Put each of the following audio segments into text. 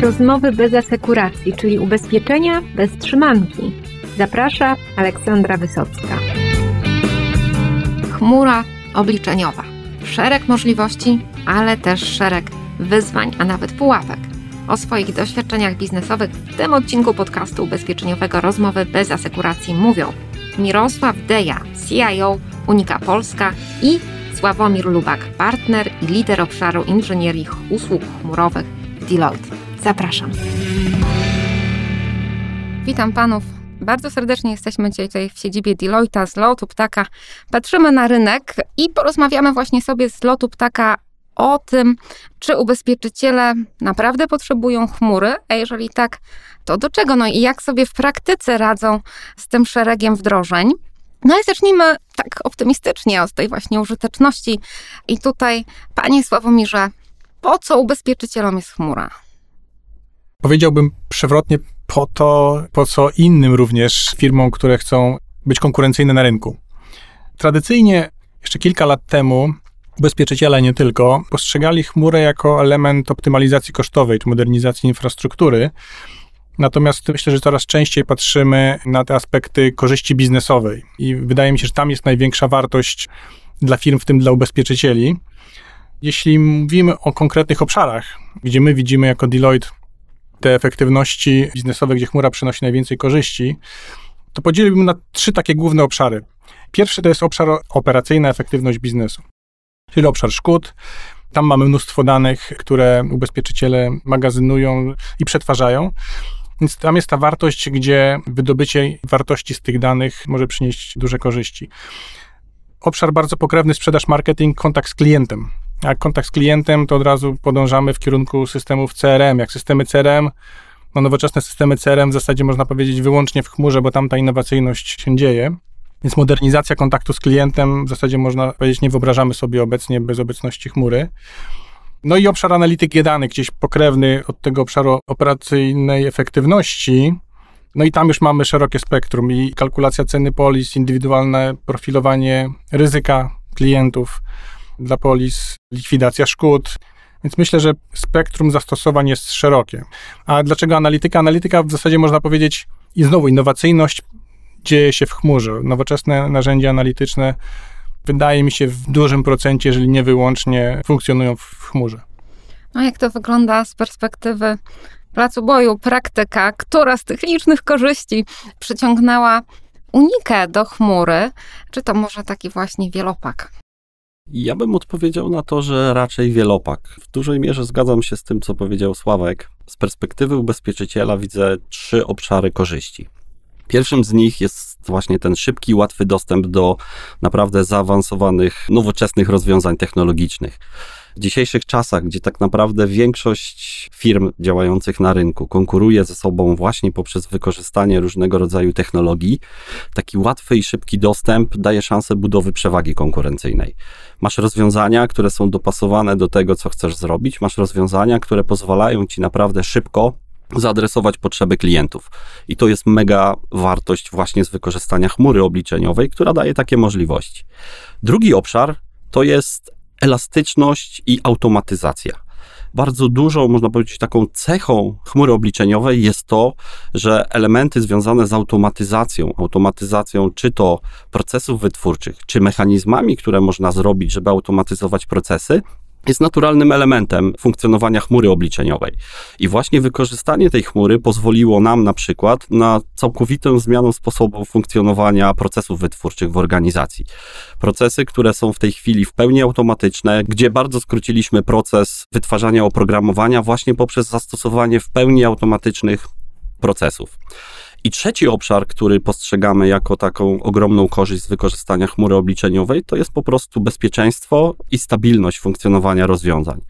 Rozmowy bez asekuracji, czyli ubezpieczenia bez trzymanki. Zaprasza Aleksandra Wysocka. Chmura obliczeniowa. Szereg możliwości, ale też szereg wyzwań, a nawet pułapek. O swoich doświadczeniach biznesowych w tym odcinku podcastu ubezpieczeniowego Rozmowy bez asekuracji mówią Mirosław Deja, CIO Unika Polska i Sławomir Lubak, partner i lider obszaru inżynierii usług chmurowych Deloitte. Zapraszam. Witam panów. Bardzo serdecznie jesteśmy dzisiaj tutaj w siedzibie Deloitte z lotu ptaka. Patrzymy na rynek i porozmawiamy właśnie sobie z lotu ptaka o tym, czy ubezpieczyciele naprawdę potrzebują chmury, a jeżeli tak, to do czego? No i jak sobie w praktyce radzą z tym szeregiem wdrożeń. No i zacznijmy tak optymistycznie od tej właśnie użyteczności. I tutaj, panie Sławomirze, po co ubezpieczycielom jest chmura? Powiedziałbym przewrotnie po to, po co innym również firmom, które chcą być konkurencyjne na rynku. Tradycyjnie, jeszcze kilka lat temu, ubezpieczyciele nie tylko, postrzegali chmurę jako element optymalizacji kosztowej czy modernizacji infrastruktury. Natomiast myślę, że coraz częściej patrzymy na te aspekty korzyści biznesowej i wydaje mi się, że tam jest największa wartość dla firm, w tym dla ubezpieczycieli. Jeśli mówimy o konkretnych obszarach, gdzie my widzimy jako Deloitte te efektywności biznesowe, gdzie chmura przynosi najwięcej korzyści, to podzieliłbym na trzy takie główne obszary. Pierwszy to jest obszar operacyjna efektywność biznesu, czyli obszar szkód. Tam mamy mnóstwo danych, które ubezpieczyciele magazynują i przetwarzają. Więc tam jest ta wartość, gdzie wydobycie wartości z tych danych może przynieść duże korzyści. Obszar bardzo pokrewny, sprzedaż, marketing, kontakt z klientem. Jak kontakt z klientem, to od razu podążamy w kierunku systemów CRM. Jak systemy CRM, no nowoczesne systemy CRM w zasadzie można powiedzieć wyłącznie w chmurze, bo tam ta innowacyjność się dzieje. Więc modernizacja kontaktu z klientem w zasadzie można powiedzieć nie wyobrażamy sobie obecnie bez obecności chmury. No i obszar analityki danych, gdzieś pokrewny od tego obszaru operacyjnej efektywności. No i tam już mamy szerokie spektrum i kalkulacja ceny polis, indywidualne profilowanie ryzyka klientów dla polis, likwidacja szkód. Więc myślę, że spektrum zastosowań jest szerokie. A dlaczego analityka? Analityka w zasadzie można powiedzieć i znowu innowacyjność dzieje się w chmurze. Nowoczesne narzędzia analityczne wydaje mi się w dużym procencie, jeżeli nie wyłącznie, funkcjonują w chmurze. No jak to wygląda z perspektywy placu boju, praktyka, która z tych licznych korzyści przyciągnęła unikę do chmury? Czy to może taki właśnie wielopak? Ja bym odpowiedział na to, że raczej wielopak. W dużej mierze zgadzam się z tym, co powiedział Sławek. Z perspektywy ubezpieczyciela widzę trzy obszary korzyści. Pierwszym z nich jest właśnie ten szybki, łatwy dostęp do naprawdę zaawansowanych, nowoczesnych rozwiązań technologicznych. W dzisiejszych czasach, gdzie tak naprawdę większość firm działających na rynku konkuruje ze sobą właśnie poprzez wykorzystanie różnego rodzaju technologii, taki łatwy i szybki dostęp daje szansę budowy przewagi konkurencyjnej. Masz rozwiązania, które są dopasowane do tego, co chcesz zrobić, masz rozwiązania, które pozwalają ci naprawdę szybko zaadresować potrzeby klientów. I to jest mega wartość właśnie z wykorzystania chmury obliczeniowej, która daje takie możliwości. Drugi obszar to jest elastyczność i automatyzacja. Bardzo dużą, można powiedzieć, taką cechą chmury obliczeniowej jest to, że elementy związane z automatyzacją, automatyzacją czy to procesów wytwórczych, czy mechanizmami, które można zrobić, żeby automatyzować procesy, jest naturalnym elementem funkcjonowania chmury obliczeniowej. I właśnie wykorzystanie tej chmury pozwoliło nam na przykład na całkowitą zmianę sposobu funkcjonowania procesów wytwórczych w organizacji. Procesy, które są w tej chwili w pełni automatyczne, gdzie bardzo skróciliśmy proces wytwarzania oprogramowania właśnie poprzez zastosowanie w pełni automatycznych procesów. I trzeci obszar, który postrzegamy jako taką ogromną korzyść z wykorzystania chmury obliczeniowej, to jest po prostu bezpieczeństwo i stabilność funkcjonowania rozwiązań.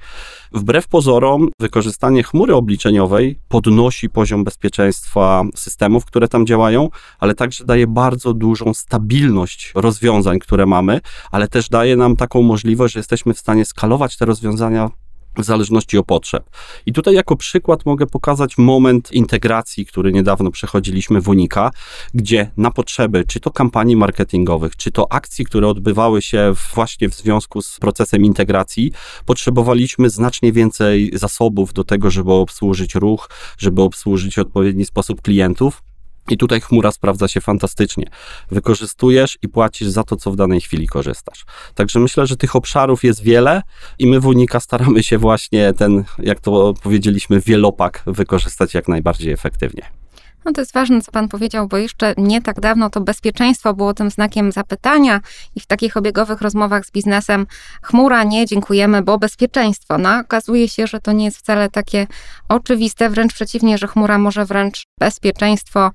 Wbrew pozorom, wykorzystanie chmury obliczeniowej podnosi poziom bezpieczeństwa systemów, które tam działają, ale także daje bardzo dużą stabilność rozwiązań, które mamy, ale też daje nam taką możliwość, że jesteśmy w stanie skalować te rozwiązania w zależności od potrzeb. I tutaj jako przykład mogę pokazać moment integracji, który niedawno przechodziliśmy w Unika, gdzie na potrzeby czy to kampanii marketingowych, czy to akcji, które odbywały się właśnie w związku z procesem integracji, potrzebowaliśmy znacznie więcej zasobów do tego, żeby obsłużyć ruch, żeby obsłużyć w odpowiedni sposób klientów. I tutaj chmura sprawdza się fantastycznie. Wykorzystujesz i płacisz za to, co w danej chwili korzystasz. Także myślę, że tych obszarów jest wiele i my w Unika staramy się właśnie ten, jak to powiedzieliśmy, wielopak wykorzystać jak najbardziej efektywnie. No to jest ważne, co Pan powiedział, bo jeszcze nie tak dawno to bezpieczeństwo było tym znakiem zapytania i w takich obiegowych rozmowach z biznesem chmura nie, dziękujemy, bo bezpieczeństwo. No okazuje się, że to nie jest wcale takie oczywiste, wręcz przeciwnie, że chmura może wręcz bezpieczeństwo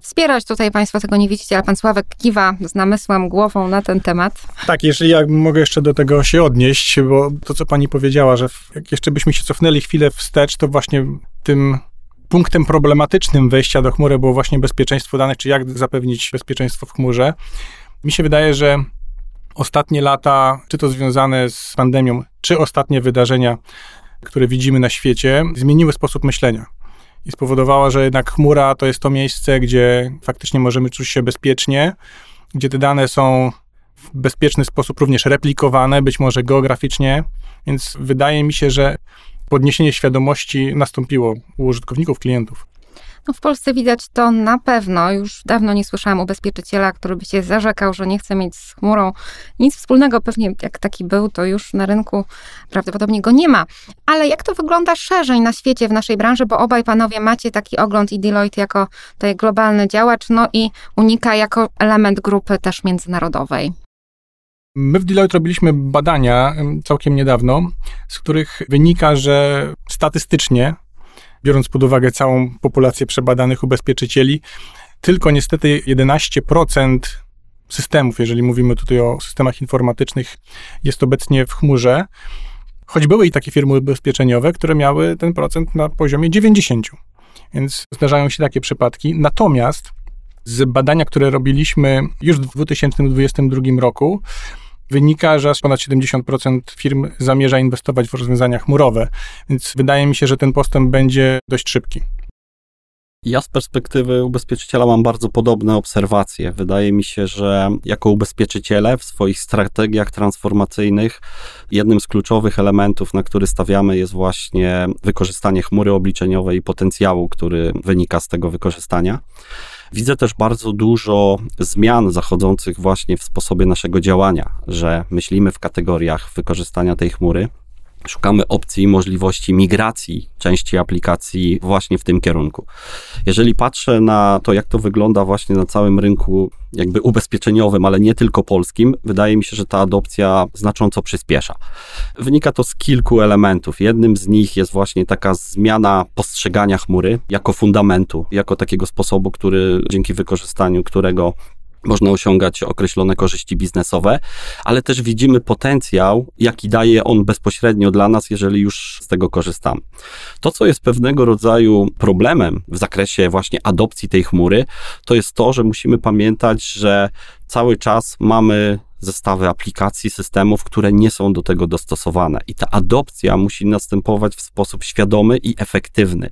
wspierać. Tutaj Państwo tego nie widzicie, ale Pan Sławek kiwa z namysłem, głową na ten temat. Tak, jeżeli ja mogę jeszcze do tego się odnieść, bo to, co Pani powiedziała, że jak jeszcze byśmy się cofnęli chwilę wstecz, to właśnie tym punktem problematycznym wejścia do chmury było właśnie bezpieczeństwo danych, czy jak zapewnić bezpieczeństwo w chmurze. Mi się wydaje, że ostatnie lata, czy to związane z pandemią, czy ostatnie wydarzenia, które widzimy na świecie, zmieniły sposób myślenia. I spowodowała, że jednak chmura to jest to miejsce, gdzie faktycznie możemy czuć się bezpiecznie, gdzie te dane są w bezpieczny sposób również replikowane, być może geograficznie. Więc wydaje mi się, że podniesienie świadomości nastąpiło u użytkowników, klientów. No w Polsce widać to na pewno. Już dawno nie słyszałam ubezpieczyciela, który by się zarzekał, że nie chce mieć z chmurą nic wspólnego. Pewnie jak taki był, to już na rynku prawdopodobnie go nie ma. Ale jak to wygląda szerzej na świecie, w naszej branży, bo obaj panowie macie taki ogląd i Deloitte jako tutaj globalny działacz, no i Unika jako element grupy też międzynarodowej. My w Deloitte robiliśmy badania całkiem niedawno, z których wynika, że statystycznie, biorąc pod uwagę całą populację przebadanych ubezpieczycieli, tylko niestety 11% systemów, jeżeli mówimy tutaj o systemach informatycznych, jest obecnie w chmurze. Choć były i takie firmy ubezpieczeniowe, które miały ten procent na poziomie 90. Więc zdarzają się takie przypadki. Natomiast z badania, które robiliśmy już w 2022 roku, wynika, że ponad 70% firm zamierza inwestować w rozwiązania chmurowe, więc wydaje mi się, że ten postęp będzie dość szybki. Ja z perspektywy ubezpieczyciela mam bardzo podobne obserwacje. Wydaje mi się, że jako ubezpieczyciele w swoich strategiach transformacyjnych jednym z kluczowych elementów, na który stawiamy, jest właśnie wykorzystanie chmury obliczeniowej i potencjału, który wynika z tego wykorzystania. Widzę też bardzo dużo zmian zachodzących właśnie w sposobie naszego działania, że myślimy w kategoriach wykorzystania tej chmury. Szukamy opcji możliwości migracji części aplikacji właśnie w tym kierunku. Jeżeli patrzę na to, jak to wygląda właśnie na całym rynku, jakby ubezpieczeniowym, ale nie tylko polskim, wydaje mi się, że ta adopcja znacząco przyspiesza. Wynika to z kilku elementów. Jednym z nich jest właśnie taka zmiana postrzegania chmury jako fundamentu, jako takiego sposobu, który dzięki wykorzystaniu którego można osiągać określone korzyści biznesowe, ale też widzimy potencjał, jaki daje on bezpośrednio dla nas, jeżeli już z tego korzystamy. To, co jest pewnego rodzaju problemem w zakresie właśnie adopcji tej chmury, to jest to, że musimy pamiętać, że cały czas mamy zestawy aplikacji, systemów, które nie są do tego dostosowane. I ta adopcja musi następować w sposób świadomy i efektywny.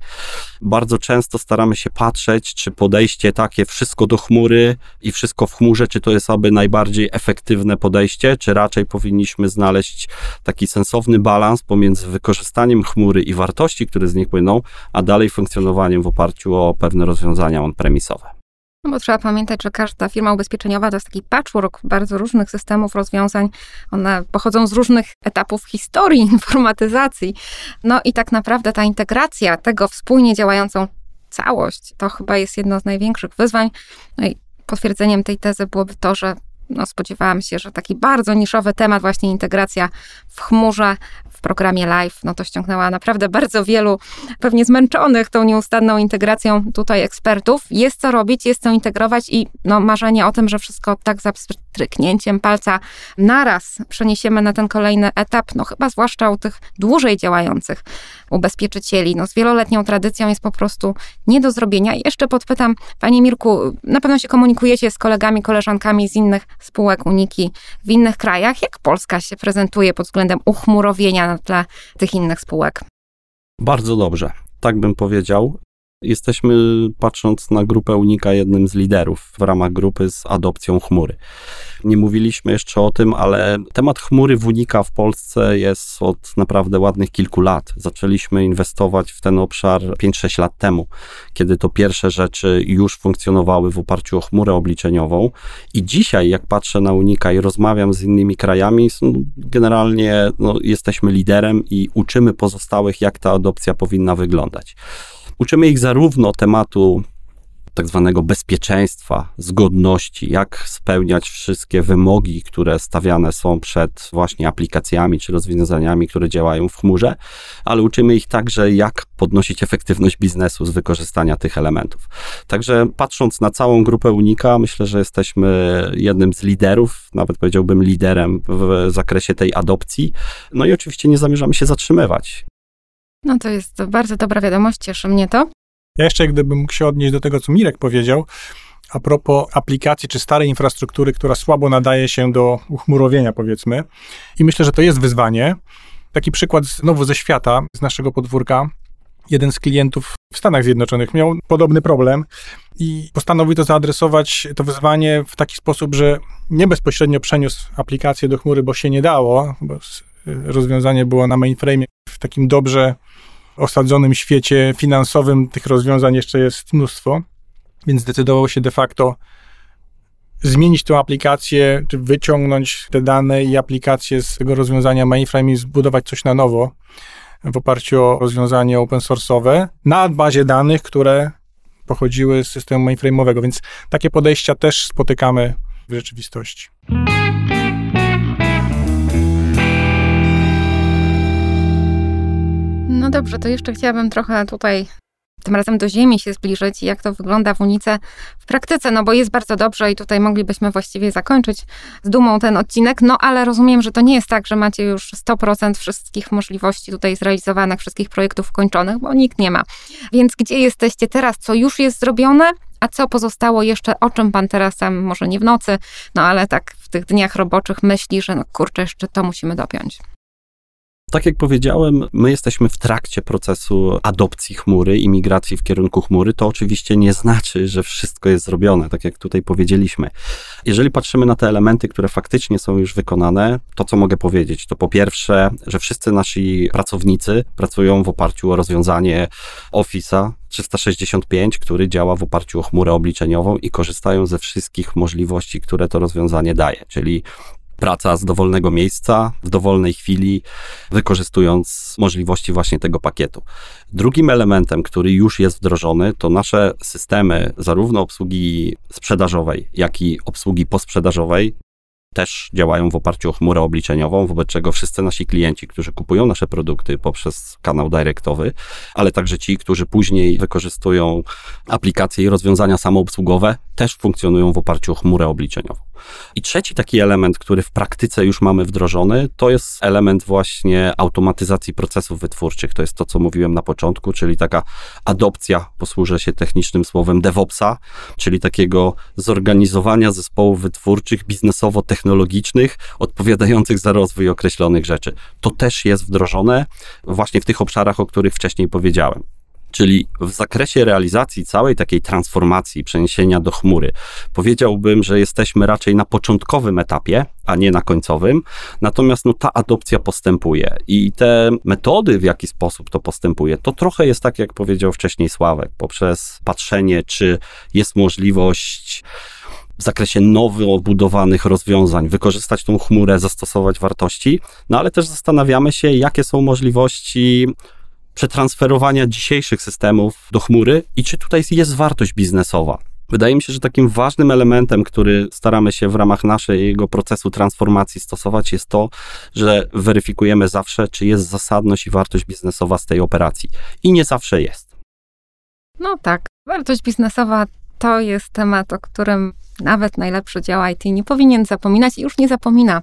Bardzo często staramy się patrzeć, czy podejście takie wszystko do chmury i wszystko w chmurze, czy to jest aby najbardziej efektywne podejście, czy raczej powinniśmy znaleźć taki sensowny balans pomiędzy wykorzystaniem chmury i wartości, które z nich płyną, a dalej funkcjonowaniem w oparciu o pewne rozwiązania on-premisowe. No bo trzeba pamiętać, że każda firma ubezpieczeniowa to jest taki patchwork bardzo różnych systemów, rozwiązań. One pochodzą z różnych etapów historii informatyzacji. No i tak naprawdę ta integracja tego wspólnie działającą całość to chyba jest jedno z największych wyzwań. No i potwierdzeniem tej tezy byłoby to, że no, spodziewałam się, że taki bardzo niszowy temat, właśnie integracja w chmurze, w programie live, no to ściągnęła naprawdę bardzo wielu, pewnie zmęczonych tą nieustanną integracją tutaj ekspertów. Jest co robić, jest co integrować i no, marzenie o tym, że wszystko tak za stryknięciem palca naraz przeniesiemy na ten kolejny etap, no chyba zwłaszcza u tych dłużej działających ubezpieczycieli, no z wieloletnią tradycją jest po prostu nie do zrobienia. I jeszcze podpytam, Panie Mirku, na pewno się komunikujecie z kolegami, koleżankami z innych spółek Uniki w innych krajach. Jak Polska się prezentuje pod względem uchmurowienia na tle tych innych spółek? Bardzo dobrze. Tak bym powiedział. Jesteśmy, patrząc na grupę Unika, jednym z liderów w ramach grupy z adopcją chmury. Nie mówiliśmy jeszcze o tym, ale temat chmury w Unika w Polsce jest od naprawdę ładnych kilku lat. Zaczęliśmy inwestować w ten obszar 5-6 lat temu, kiedy to pierwsze rzeczy już funkcjonowały w oparciu o chmurę obliczeniową. I dzisiaj, jak patrzę na Unika i rozmawiam z innymi krajami, generalnie no, jesteśmy liderem i uczymy pozostałych, jak ta adopcja powinna wyglądać. Uczymy ich zarówno tematu tak zwanego bezpieczeństwa, zgodności, jak spełniać wszystkie wymogi, które stawiane są przed właśnie aplikacjami czy rozwiązaniami, które działają w chmurze, ale uczymy ich także, jak podnosić efektywność biznesu z wykorzystania tych elementów. Także patrząc na całą grupę Unika, myślę, że jesteśmy jednym z liderów, nawet powiedziałbym liderem w zakresie tej adopcji. No i oczywiście nie zamierzamy się zatrzymywać. No to jest bardzo dobra wiadomość, cieszy mnie to. Ja jeszcze gdybym mógł się odnieść do tego, co Mirek powiedział, a propos aplikacji czy starej infrastruktury, która słabo nadaje się do uchmurowienia, powiedzmy. I myślę, że to jest wyzwanie. Taki przykład znowu ze świata, z naszego podwórka. Jeden z klientów w Stanach Zjednoczonych miał podobny problem i postanowił to zaadresować, to wyzwanie w taki sposób, że nie bezpośrednio przeniósł aplikację do chmury, bo się nie dało, bo rozwiązanie było na mainframe w takim dobrze osadzonym świecie finansowym tych rozwiązań jeszcze jest mnóstwo, więc zdecydował się de facto zmienić tą aplikację, czy wyciągnąć te dane i aplikację z tego rozwiązania mainframe i zbudować coś na nowo w oparciu o rozwiązanie open source'owe na bazie danych, które pochodziły z systemu mainframe'owego, więc takie podejścia też spotykamy w rzeczywistości. Dobrze, to jeszcze chciałabym trochę tutaj tym razem do ziemi się zbliżyć i jak to wygląda w Unice w praktyce, no bo jest bardzo dobrze i tutaj moglibyśmy właściwie zakończyć z dumą ten odcinek, no ale rozumiem, że to nie jest tak, że macie już 100% wszystkich możliwości tutaj zrealizowanych, wszystkich projektów kończonych, bo nikt nie ma. Więc gdzie jesteście teraz, co już jest zrobione, a co pozostało jeszcze, o czym pan teraz sam, może nie w nocy, no ale tak w tych dniach roboczych myśli, że no kurczę, jeszcze to musimy dopiąć. Tak jak powiedziałem, my jesteśmy w trakcie procesu adopcji chmury i migracji w kierunku chmury. To oczywiście nie znaczy, że wszystko jest zrobione, tak jak tutaj powiedzieliśmy. Jeżeli patrzymy na te elementy, które faktycznie są już wykonane, to co mogę powiedzieć? To po pierwsze, że wszyscy nasi pracownicy pracują w oparciu o rozwiązanie Office'a 365, który działa w oparciu o chmurę obliczeniową i korzystają ze wszystkich możliwości, które to rozwiązanie daje, czyli praca z dowolnego miejsca, w dowolnej chwili, wykorzystując możliwości właśnie tego pakietu. Drugim elementem, który już jest wdrożony, to nasze systemy, zarówno obsługi sprzedażowej, jak i obsługi posprzedażowej, też działają w oparciu o chmurę obliczeniową, wobec czego wszyscy nasi klienci, którzy kupują nasze produkty poprzez kanał dyrektowy, ale także ci, którzy później wykorzystują aplikacje i rozwiązania samoobsługowe, też funkcjonują w oparciu o chmurę obliczeniową. I trzeci taki element, który w praktyce już mamy wdrożony, to jest element właśnie automatyzacji procesów wytwórczych. To jest to, co mówiłem na początku, czyli taka adopcja, posłużę się technicznym słowem DevOpsa, czyli takiego zorganizowania zespołów wytwórczych biznesowo-technologicznych, odpowiadających za rozwój określonych rzeczy. To też jest wdrożone właśnie w tych obszarach, o których wcześniej powiedziałem. Czyli w zakresie realizacji całej takiej transformacji, przeniesienia do chmury, powiedziałbym, że jesteśmy raczej na początkowym etapie, a nie na końcowym. Natomiast no, ta adopcja postępuje i te metody, w jaki sposób to postępuje, to trochę jest tak, jak powiedział wcześniej Sławek, poprzez patrzenie, czy jest możliwość w zakresie nowo obudowanych rozwiązań, wykorzystać tą chmurę, zastosować wartości, no ale też zastanawiamy się, jakie są możliwości przetransferowania dzisiejszych systemów do chmury i czy tutaj jest wartość biznesowa. Wydaje mi się, że takim ważnym elementem, który staramy się w ramach naszego procesu transformacji stosować, jest to, że weryfikujemy zawsze, czy jest zasadność i wartość biznesowa z tej operacji. I nie zawsze jest. No tak, wartość biznesowa to jest temat, o którym nawet najlepszy dział IT nie powinien zapominać i już nie zapomina.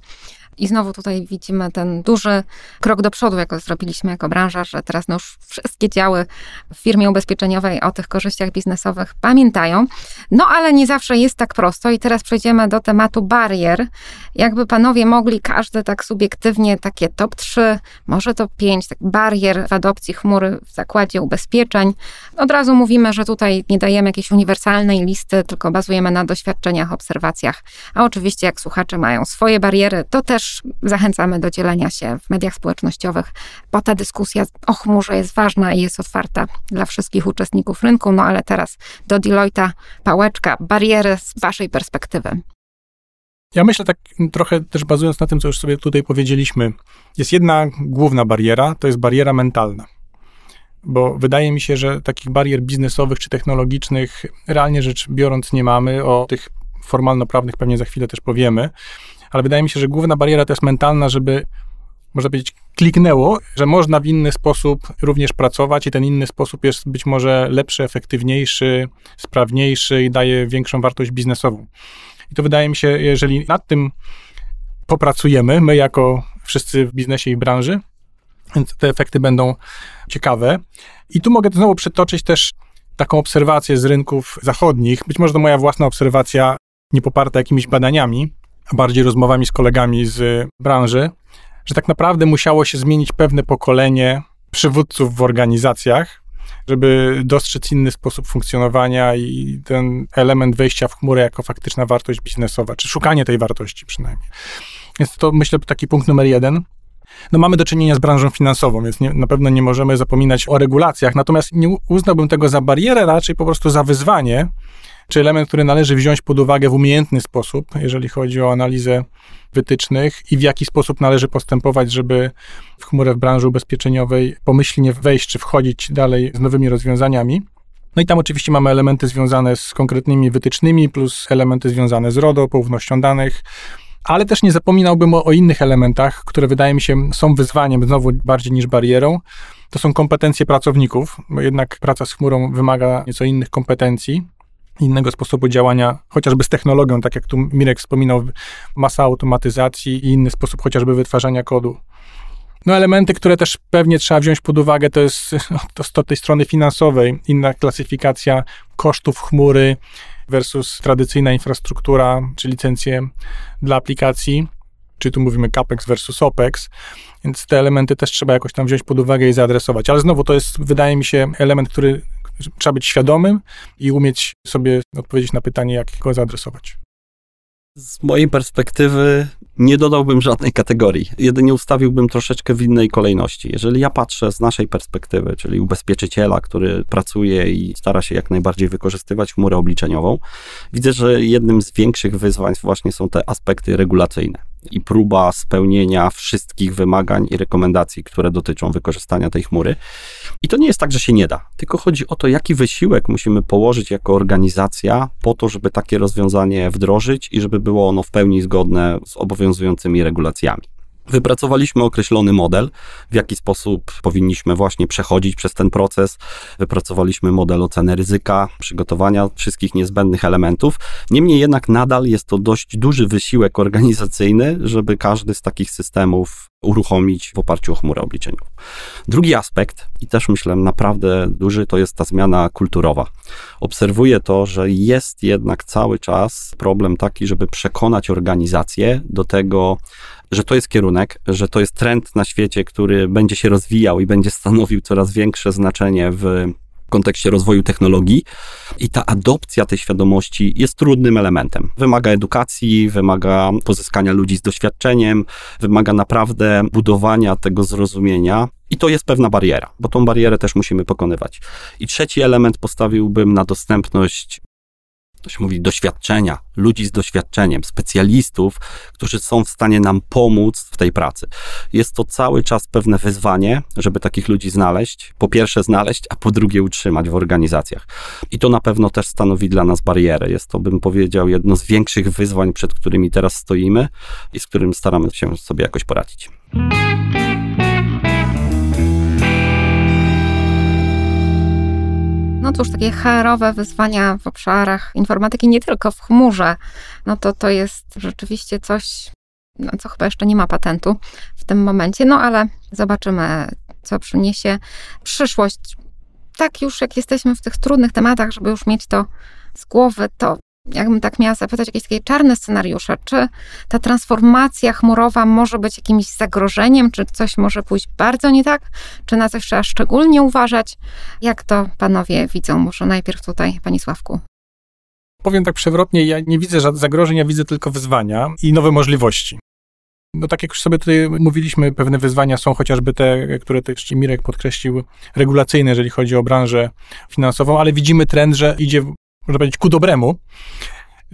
I znowu tutaj widzimy ten duży krok do przodu, jako zrobiliśmy jako branża, że teraz no już wszystkie działy w firmie ubezpieczeniowej o tych korzyściach biznesowych pamiętają. No ale nie zawsze jest tak prosto i teraz przejdziemy do tematu barier. Jakby panowie mogli każdy tak subiektywnie takie top 3, może top 5 tak barier w adopcji chmury w zakładzie ubezpieczeń. Od razu mówimy, że tutaj nie dajemy jakiejś uniwersalnej listy, tylko bazujemy na doświadczeniach, obserwacjach. A oczywiście jak słuchacze mają swoje bariery, to też zachęcamy do dzielenia się w mediach społecznościowych, bo ta dyskusja o chmurze jest ważna i jest otwarta dla wszystkich uczestników rynku. No ale teraz do Deloitte'a pałeczka, bariery z waszej perspektywy. Ja myślę tak trochę też bazując na tym, co już sobie tutaj powiedzieliśmy. Jest jedna główna bariera, to jest bariera mentalna. Bo wydaje mi się, że takich barier biznesowych czy technologicznych realnie rzecz biorąc nie mamy. O tych formalno-prawnych pewnie za chwilę też powiemy. Ale wydaje mi się, że główna bariera to jest mentalna, żeby można powiedzieć, kliknęło, że można w inny sposób również pracować i ten inny sposób jest być może lepszy, efektywniejszy, sprawniejszy i daje większą wartość biznesową. I to wydaje mi się, jeżeli nad tym popracujemy, my jako wszyscy w biznesie i branży, więc te efekty będą ciekawe. I tu mogę znowu przytoczyć też taką obserwację z rynków zachodnich. Być może to moja własna obserwacja, nie poparta jakimiś badaniami, a bardziej rozmowami z kolegami z branży, że tak naprawdę musiało się zmienić pewne pokolenie przywódców w organizacjach, żeby dostrzec inny sposób funkcjonowania i ten element wejścia w chmurę jako faktyczna wartość biznesowa, czy szukanie tej wartości przynajmniej. Jest to, myślę, taki punkt numer jeden. No mamy do czynienia z branżą finansową, więc nie, na pewno nie możemy zapominać o regulacjach, natomiast nie uznałbym tego za barierę, raczej po prostu za wyzwanie, czy element, który należy wziąć pod uwagę w umiejętny sposób, jeżeli chodzi o analizę wytycznych i w jaki sposób należy postępować, żeby w chmurę w branży ubezpieczeniowej pomyślnie wejść czy wchodzić dalej z nowymi rozwiązaniami. No i tam oczywiście mamy elementy związane z konkretnymi wytycznymi, plus elementy związane z RODO, poufnością danych, ale też nie zapominałbym o, o, innych elementach, które wydaje mi się są wyzwaniem znowu bardziej niż barierą. To są kompetencje pracowników, bo jednak praca z chmurą wymaga nieco innych kompetencji innego sposobu działania, chociażby z technologią, tak jak tu Mirek wspominał, masa automatyzacji i inny sposób chociażby wytwarzania kodu. No elementy, które też pewnie trzeba wziąć pod uwagę, to jest to z tej strony finansowej, inna klasyfikacja kosztów chmury versus tradycyjna infrastruktura, czy licencje dla aplikacji, czy tu mówimy CAPEX versus OPEX, więc te elementy też trzeba jakoś tam wziąć pod uwagę i zaadresować. Ale znowu to jest, wydaje mi się, element, który Trzeba być świadomym i umieć sobie odpowiedzieć na pytanie, jak go zaadresować. Z mojej perspektywy nie dodałbym żadnej kategorii, jedynie ustawiłbym troszeczkę w innej kolejności. Jeżeli ja patrzę z naszej perspektywy, czyli ubezpieczyciela, który pracuje i stara się jak najbardziej wykorzystywać chmurę obliczeniową, widzę, że jednym z większych wyzwań właśnie są te aspekty regulacyjne i próba spełnienia wszystkich wymagań i rekomendacji, które dotyczą wykorzystania tej chmury. I to nie jest tak, że się nie da, tylko chodzi o to, jaki wysiłek musimy położyć jako organizacja po to, żeby takie rozwiązanie wdrożyć i żeby było ono w pełni zgodne z obowiązującymi regulacjami. Wypracowaliśmy określony model, w jaki sposób powinniśmy właśnie przechodzić przez ten proces. Wypracowaliśmy model oceny ryzyka, przygotowania wszystkich niezbędnych elementów. Niemniej jednak nadal jest to dość duży wysiłek organizacyjny, żeby każdy z takich systemów uruchomić w oparciu o chmurę obliczeniową. Drugi aspekt, i też myślę naprawdę duży, to jest ta zmiana kulturowa. Obserwuję to, że jest jednak cały czas problem taki, żeby przekonać organizację do tego, że to jest kierunek, że to jest trend na świecie, który będzie się rozwijał i będzie stanowił coraz większe znaczenie w kontekście rozwoju technologii i ta adopcja tej świadomości jest trudnym elementem. Wymaga edukacji, wymaga pozyskania ludzi z doświadczeniem, wymaga naprawdę budowania tego zrozumienia. I to jest pewna bariera, bo tą barierę też musimy pokonywać. I trzeci element postawiłbym na dostępność to się mówi, doświadczenia, ludzi z doświadczeniem, specjalistów, którzy są w stanie nam pomóc w tej pracy. Jest to cały czas pewne wyzwanie, żeby takich ludzi znaleźć. Po pierwsze znaleźć, a po drugie utrzymać w organizacjach. I to na pewno też stanowi dla nas barierę. Jest to, bym powiedział, jedno z większych wyzwań, przed którymi teraz stoimy i z którym staramy się sobie jakoś poradzić. No cóż, takie HR-owe wyzwania w obszarach informatyki, nie tylko w chmurze, no to to jest rzeczywiście coś, no, co chyba jeszcze nie ma patentu w tym momencie, no ale zobaczymy, co przyniesie przyszłość. Tak już jak jesteśmy w tych trudnych tematach, żeby już mieć to z głowy, to jakbym tak miała zapytać, jakieś takie czarne scenariusze, czy ta transformacja chmurowa może być jakimś zagrożeniem, czy coś może pójść bardzo nie tak, czy na coś trzeba szczególnie uważać? Jak to panowie widzą? Może najpierw tutaj, pani Sławku. Powiem tak przewrotnie, ja nie widzę żadnych zagrożeń, ja widzę tylko wyzwania i nowe możliwości. No tak jak już sobie tutaj mówiliśmy, pewne wyzwania są chociażby te, które też Mirek podkreślił, regulacyjne, jeżeli chodzi o branżę finansową, ale widzimy trend, że idzie, można powiedzieć, ku dobremu,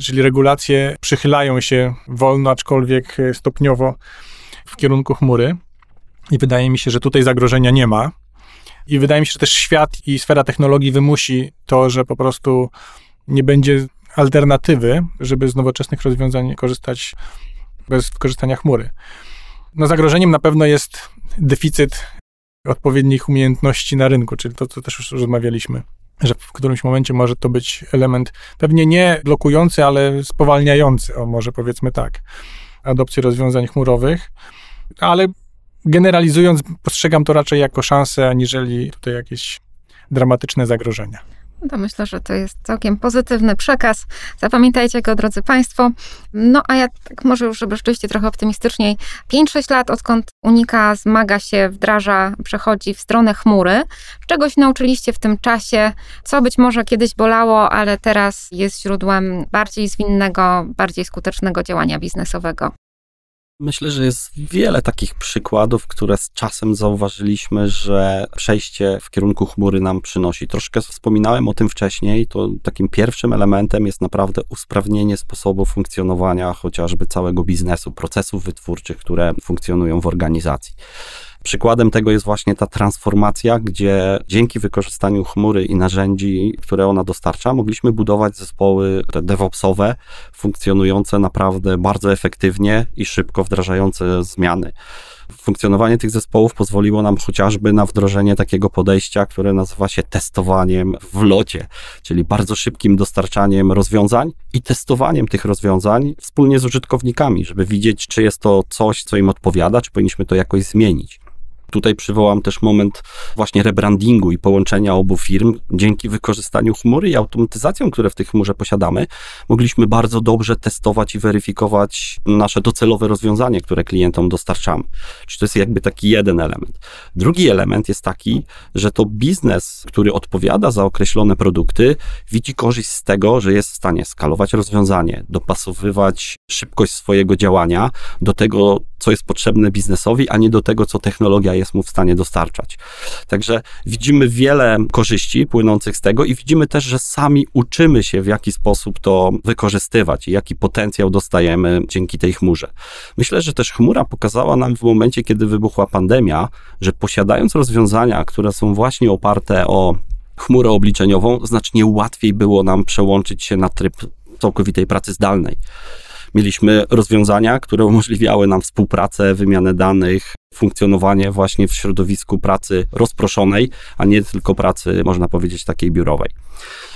czyli regulacje przychylają się wolno, aczkolwiek stopniowo w kierunku chmury i wydaje mi się, że tutaj zagrożenia nie ma. I wydaje mi się, że też świat i sfera technologii wymusi to, że po prostu nie będzie alternatywy, żeby z nowoczesnych rozwiązań korzystać bez wykorzystania chmury. No zagrożeniem na pewno jest deficyt odpowiednich umiejętności na rynku, czyli to, co też już rozmawialiśmy, że w którymś momencie może to być element pewnie nie blokujący, ale spowalniający, o może powiedzmy tak, adopcji rozwiązań chmurowych, ale generalizując, postrzegam to raczej jako szansę, aniżeli tutaj jakieś dramatyczne zagrożenia. No to myślę, że to jest całkiem pozytywny przekaz. Zapamiętajcie go, drodzy Państwo. No a ja tak może już, żeby rzeczywiście trochę optymistyczniej, 5-6 lat odkąd Unika zmaga się, wdraża, przechodzi w stronę chmury. Czegoś nauczyliście w tym czasie, co być może kiedyś bolało, ale teraz jest źródłem bardziej zwinnego, bardziej skutecznego działania biznesowego. Myślę, że jest wiele takich przykładów, które z czasem zauważyliśmy, że przejście w kierunku chmury nam przynosi. Troszkę wspominałem o tym wcześniej, to takim pierwszym elementem jest naprawdę usprawnienie sposobu funkcjonowania chociażby całego biznesu, procesów wytwórczych, które funkcjonują w organizacji. Przykładem tego jest właśnie ta transformacja, gdzie dzięki wykorzystaniu chmury i narzędzi, które ona dostarcza, mogliśmy budować zespoły DevOpsowe, funkcjonujące naprawdę bardzo efektywnie i szybko wdrażające zmiany funkcjonowanie tych zespołów pozwoliło nam chociażby na wdrożenie takiego podejścia, które nazywa się testowaniem w locie, czyli bardzo szybkim dostarczaniem rozwiązań i testowaniem tych rozwiązań wspólnie z użytkownikami, żeby widzieć, czy jest to coś, co im odpowiada, czy powinniśmy to jakoś zmienić. Tutaj przywołam też moment właśnie rebrandingu i połączenia obu firm. Dzięki wykorzystaniu chmury i automatyzacjom, które w tej chmurze posiadamy, mogliśmy bardzo dobrze testować i weryfikować nasze docelowe rozwiązanie, które klientom dostarczamy. Czyli to jest jakby taki jeden element. Drugi element jest taki, że to biznes, który odpowiada za określone produkty, widzi korzyść z tego, że jest w stanie skalować rozwiązanie, dopasowywać szybkość swojego działania do tego, co jest potrzebne biznesowi, a nie do tego, co technologia jest mu w stanie dostarczać. Także widzimy wiele korzyści płynących z tego i widzimy też, że sami uczymy się, w jaki sposób to wykorzystywać i jaki potencjał dostajemy dzięki tej chmurze. Myślę, że też chmura pokazała nam w momencie, kiedy wybuchła pandemia, że posiadając rozwiązania, które są właśnie oparte o chmurę obliczeniową, znacznie łatwiej było nam przełączyć się na tryb całkowitej pracy zdalnej. Mieliśmy rozwiązania, które umożliwiały nam współpracę, wymianę danych, funkcjonowanie właśnie w środowisku pracy rozproszonej, a nie tylko pracy, można powiedzieć, takiej biurowej.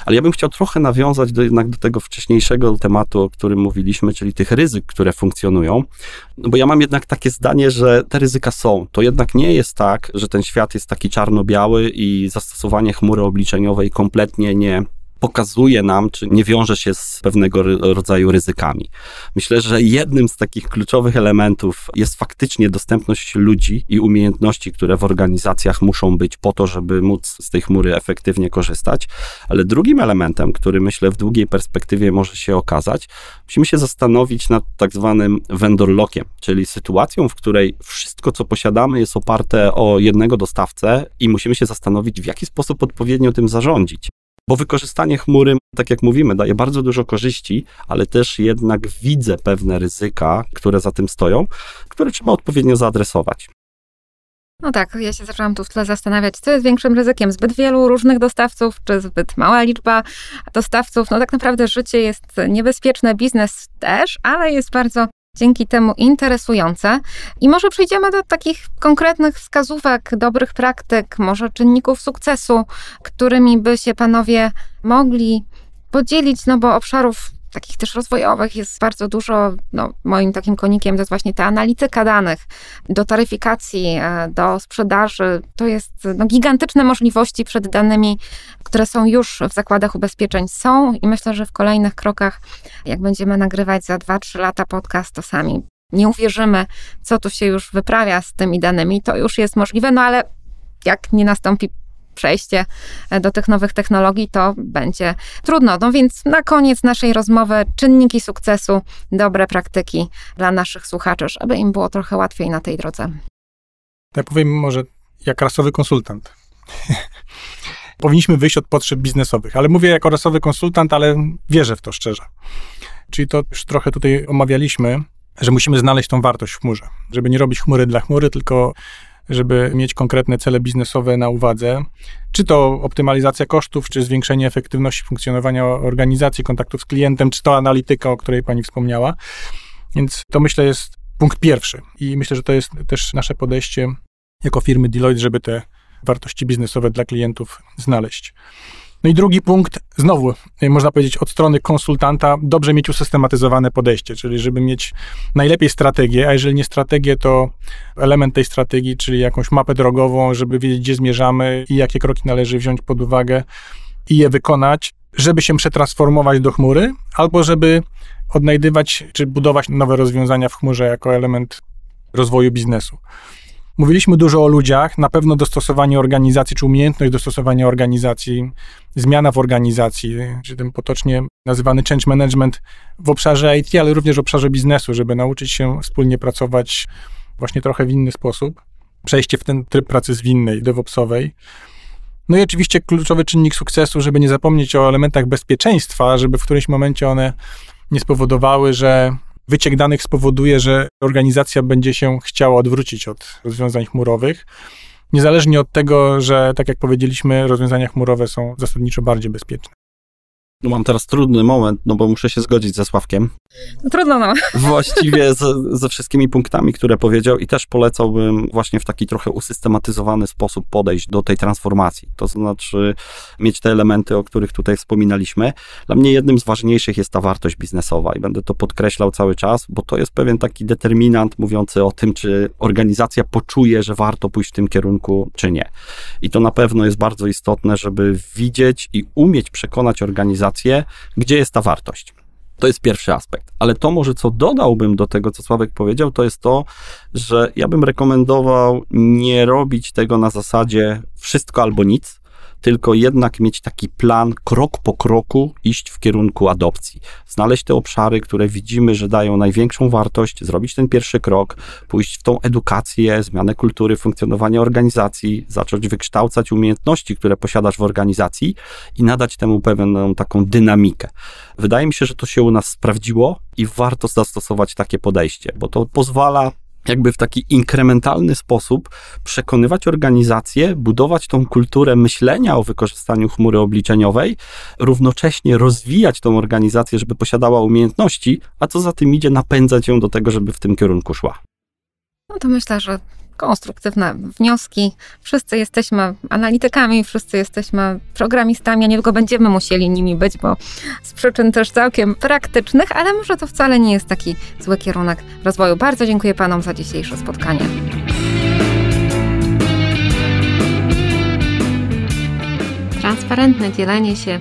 Ale ja bym chciał trochę nawiązać do, jednak do tego wcześniejszego tematu, o którym mówiliśmy, czyli tych ryzyk, które funkcjonują, no bo ja mam jednak takie zdanie, że te ryzyka są. To jednak nie jest tak, że ten świat jest taki czarno-biały i zastosowanie chmury obliczeniowej kompletnie nie pokazuje nam, czy nie wiąże się z pewnego rodzaju ryzykami. Myślę, że jednym z takich kluczowych elementów jest faktycznie dostępność ludzi i umiejętności, które w organizacjach muszą być po to, żeby móc z tej chmury efektywnie korzystać. Ale drugim elementem, który myślę w długiej perspektywie może się okazać, musimy się zastanowić nad tak zwanym vendor lockiem, czyli sytuacją, w której wszystko, co posiadamy, jest oparte o jednego dostawcę i musimy się zastanowić, w jaki sposób odpowiednio tym zarządzić. Bo wykorzystanie chmury, tak jak mówimy, daje bardzo dużo korzyści, ale też jednak widzę pewne ryzyka, które za tym stoją, które trzeba odpowiednio zaadresować. No tak, ja się zaczęłam tu w tle zastanawiać, co jest większym ryzykiem? Zbyt wielu różnych dostawców, czy zbyt mała liczba dostawców? No tak naprawdę życie jest niebezpieczne, biznes też, ale jest bardzo dzięki temu interesujące. I może przejdziemy do takich konkretnych wskazówek, dobrych praktyk, może czynników sukcesu, którymi by się panowie mogli podzielić, no bo obszarów takich też rozwojowych jest bardzo dużo. No, moim takim konikiem to jest właśnie ta analityka danych do taryfikacji, e, do sprzedaży. To jest no, gigantyczne możliwości przed danymi, które są już w zakładach ubezpieczeń są i myślę, że w kolejnych krokach, jak będziemy nagrywać za 2-3 lata podcast, to sami nie uwierzymy, co tu się już wyprawia z tymi danymi. To już jest możliwe, no ale jak nie nastąpi przejście e, do tych nowych technologii, to będzie trudno. No więc na koniec naszej rozmowy czynniki sukcesu, dobre praktyki dla naszych słuchaczy, żeby im było trochę łatwiej na tej drodze. Ja powiem może jak rasowy konsultant. Powinniśmy wyjść od potrzeb biznesowych, ale mówię jako rasowy konsultant, ale wierzę w to szczerze. Czyli to już trochę tutaj omawialiśmy, że musimy znaleźć tą wartość w chmurze. Żeby nie robić chmury dla chmury, tylko żeby mieć konkretne cele biznesowe na uwadze. Czy to optymalizacja kosztów, czy zwiększenie efektywności funkcjonowania organizacji, kontaktów z klientem, czy to analityka, o której pani wspomniała. Więc to myślę jest punkt pierwszy. I myślę, że to jest też nasze podejście jako firmy Deloitte, żeby te wartości biznesowe dla klientów znaleźć. No i drugi punkt, znowu, y, można powiedzieć, od strony konsultanta, dobrze mieć usystematyzowane podejście, czyli żeby mieć najlepiej strategię, a jeżeli nie strategię, to element tej strategii, czyli jakąś mapę drogową, żeby wiedzieć, gdzie zmierzamy i jakie kroki należy wziąć pod uwagę i je wykonać, żeby się przetransformować do chmury, albo żeby odnajdywać czy budować nowe rozwiązania w chmurze jako element rozwoju biznesu. Mówiliśmy dużo o ludziach, na pewno dostosowanie organizacji, czy umiejętność dostosowania organizacji, zmiana w organizacji, czy ten potocznie nazywany change management w obszarze IT, ale również w obszarze biznesu, żeby nauczyć się wspólnie pracować właśnie trochę w inny sposób. Przejście w ten tryb pracy zwinnej, DevOpsowej. No i oczywiście kluczowy czynnik sukcesu, żeby nie zapomnieć o elementach bezpieczeństwa, żeby w którymś momencie one nie spowodowały, że wyciek danych spowoduje, że organizacja będzie się chciała odwrócić od rozwiązań chmurowych. Niezależnie od tego, że, tak jak powiedzieliśmy, rozwiązania chmurowe są zasadniczo bardziej bezpieczne. No mam teraz trudny moment, no bo muszę się zgodzić ze Sławkiem. No, trudno no. Właściwie ze, ze wszystkimi punktami, które powiedział i też polecałbym właśnie w taki trochę usystematyzowany sposób podejść do tej transformacji. To znaczy mieć te elementy, o których tutaj wspominaliśmy. Dla mnie jednym z ważniejszych jest ta wartość biznesowa i będę to podkreślał cały czas, bo to jest pewien taki determinant mówiący o tym, czy organizacja poczuje, że warto pójść w tym kierunku, czy nie. I to na pewno jest bardzo istotne, żeby widzieć i umieć przekonać organizację, gdzie jest ta wartość. To jest pierwszy aspekt. Ale to może, co dodałbym do tego, co Sławek powiedział, to jest to, że ja bym rekomendował nie robić tego na zasadzie wszystko albo nic, tylko jednak mieć taki plan, krok po kroku iść w kierunku adopcji. Znaleźć te obszary, które widzimy, że dają największą wartość, zrobić ten pierwszy krok, pójść w tą edukację, zmianę kultury, funkcjonowania organizacji, zacząć wykształcać umiejętności, które posiadasz w organizacji i nadać temu pewną taką dynamikę. Wydaje mi się, że to się u nas sprawdziło i warto zastosować takie podejście, bo to pozwala jakby w taki inkrementalny sposób przekonywać organizację, budować tą kulturę myślenia o wykorzystaniu chmury obliczeniowej, równocześnie rozwijać tą organizację, żeby posiadała umiejętności, a co za tym idzie, napędzać ją do tego, żeby w tym kierunku szła. No to myślę, że konstruktywne wnioski. Wszyscy jesteśmy analitykami, wszyscy jesteśmy programistami, a niedługo będziemy musieli nimi być, bo z przyczyn też całkiem praktycznych, ale może to wcale nie jest taki zły kierunek rozwoju. Bardzo dziękuję Panom za dzisiejsze spotkanie. Transparentne dzielenie się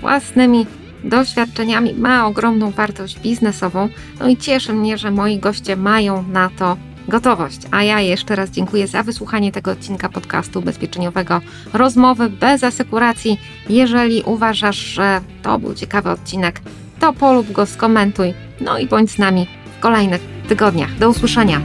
własnymi doświadczeniami ma ogromną wartość biznesową. No i cieszy mnie, że moi goście mają na to gotowość. A ja jeszcze raz dziękuję za wysłuchanie tego odcinka podcastu ubezpieczeniowego Rozmowy bez asekuracji. Jeżeli uważasz, że to był ciekawy odcinek, to polub go, skomentuj, no i bądź z nami w kolejnych tygodniach. Do usłyszenia.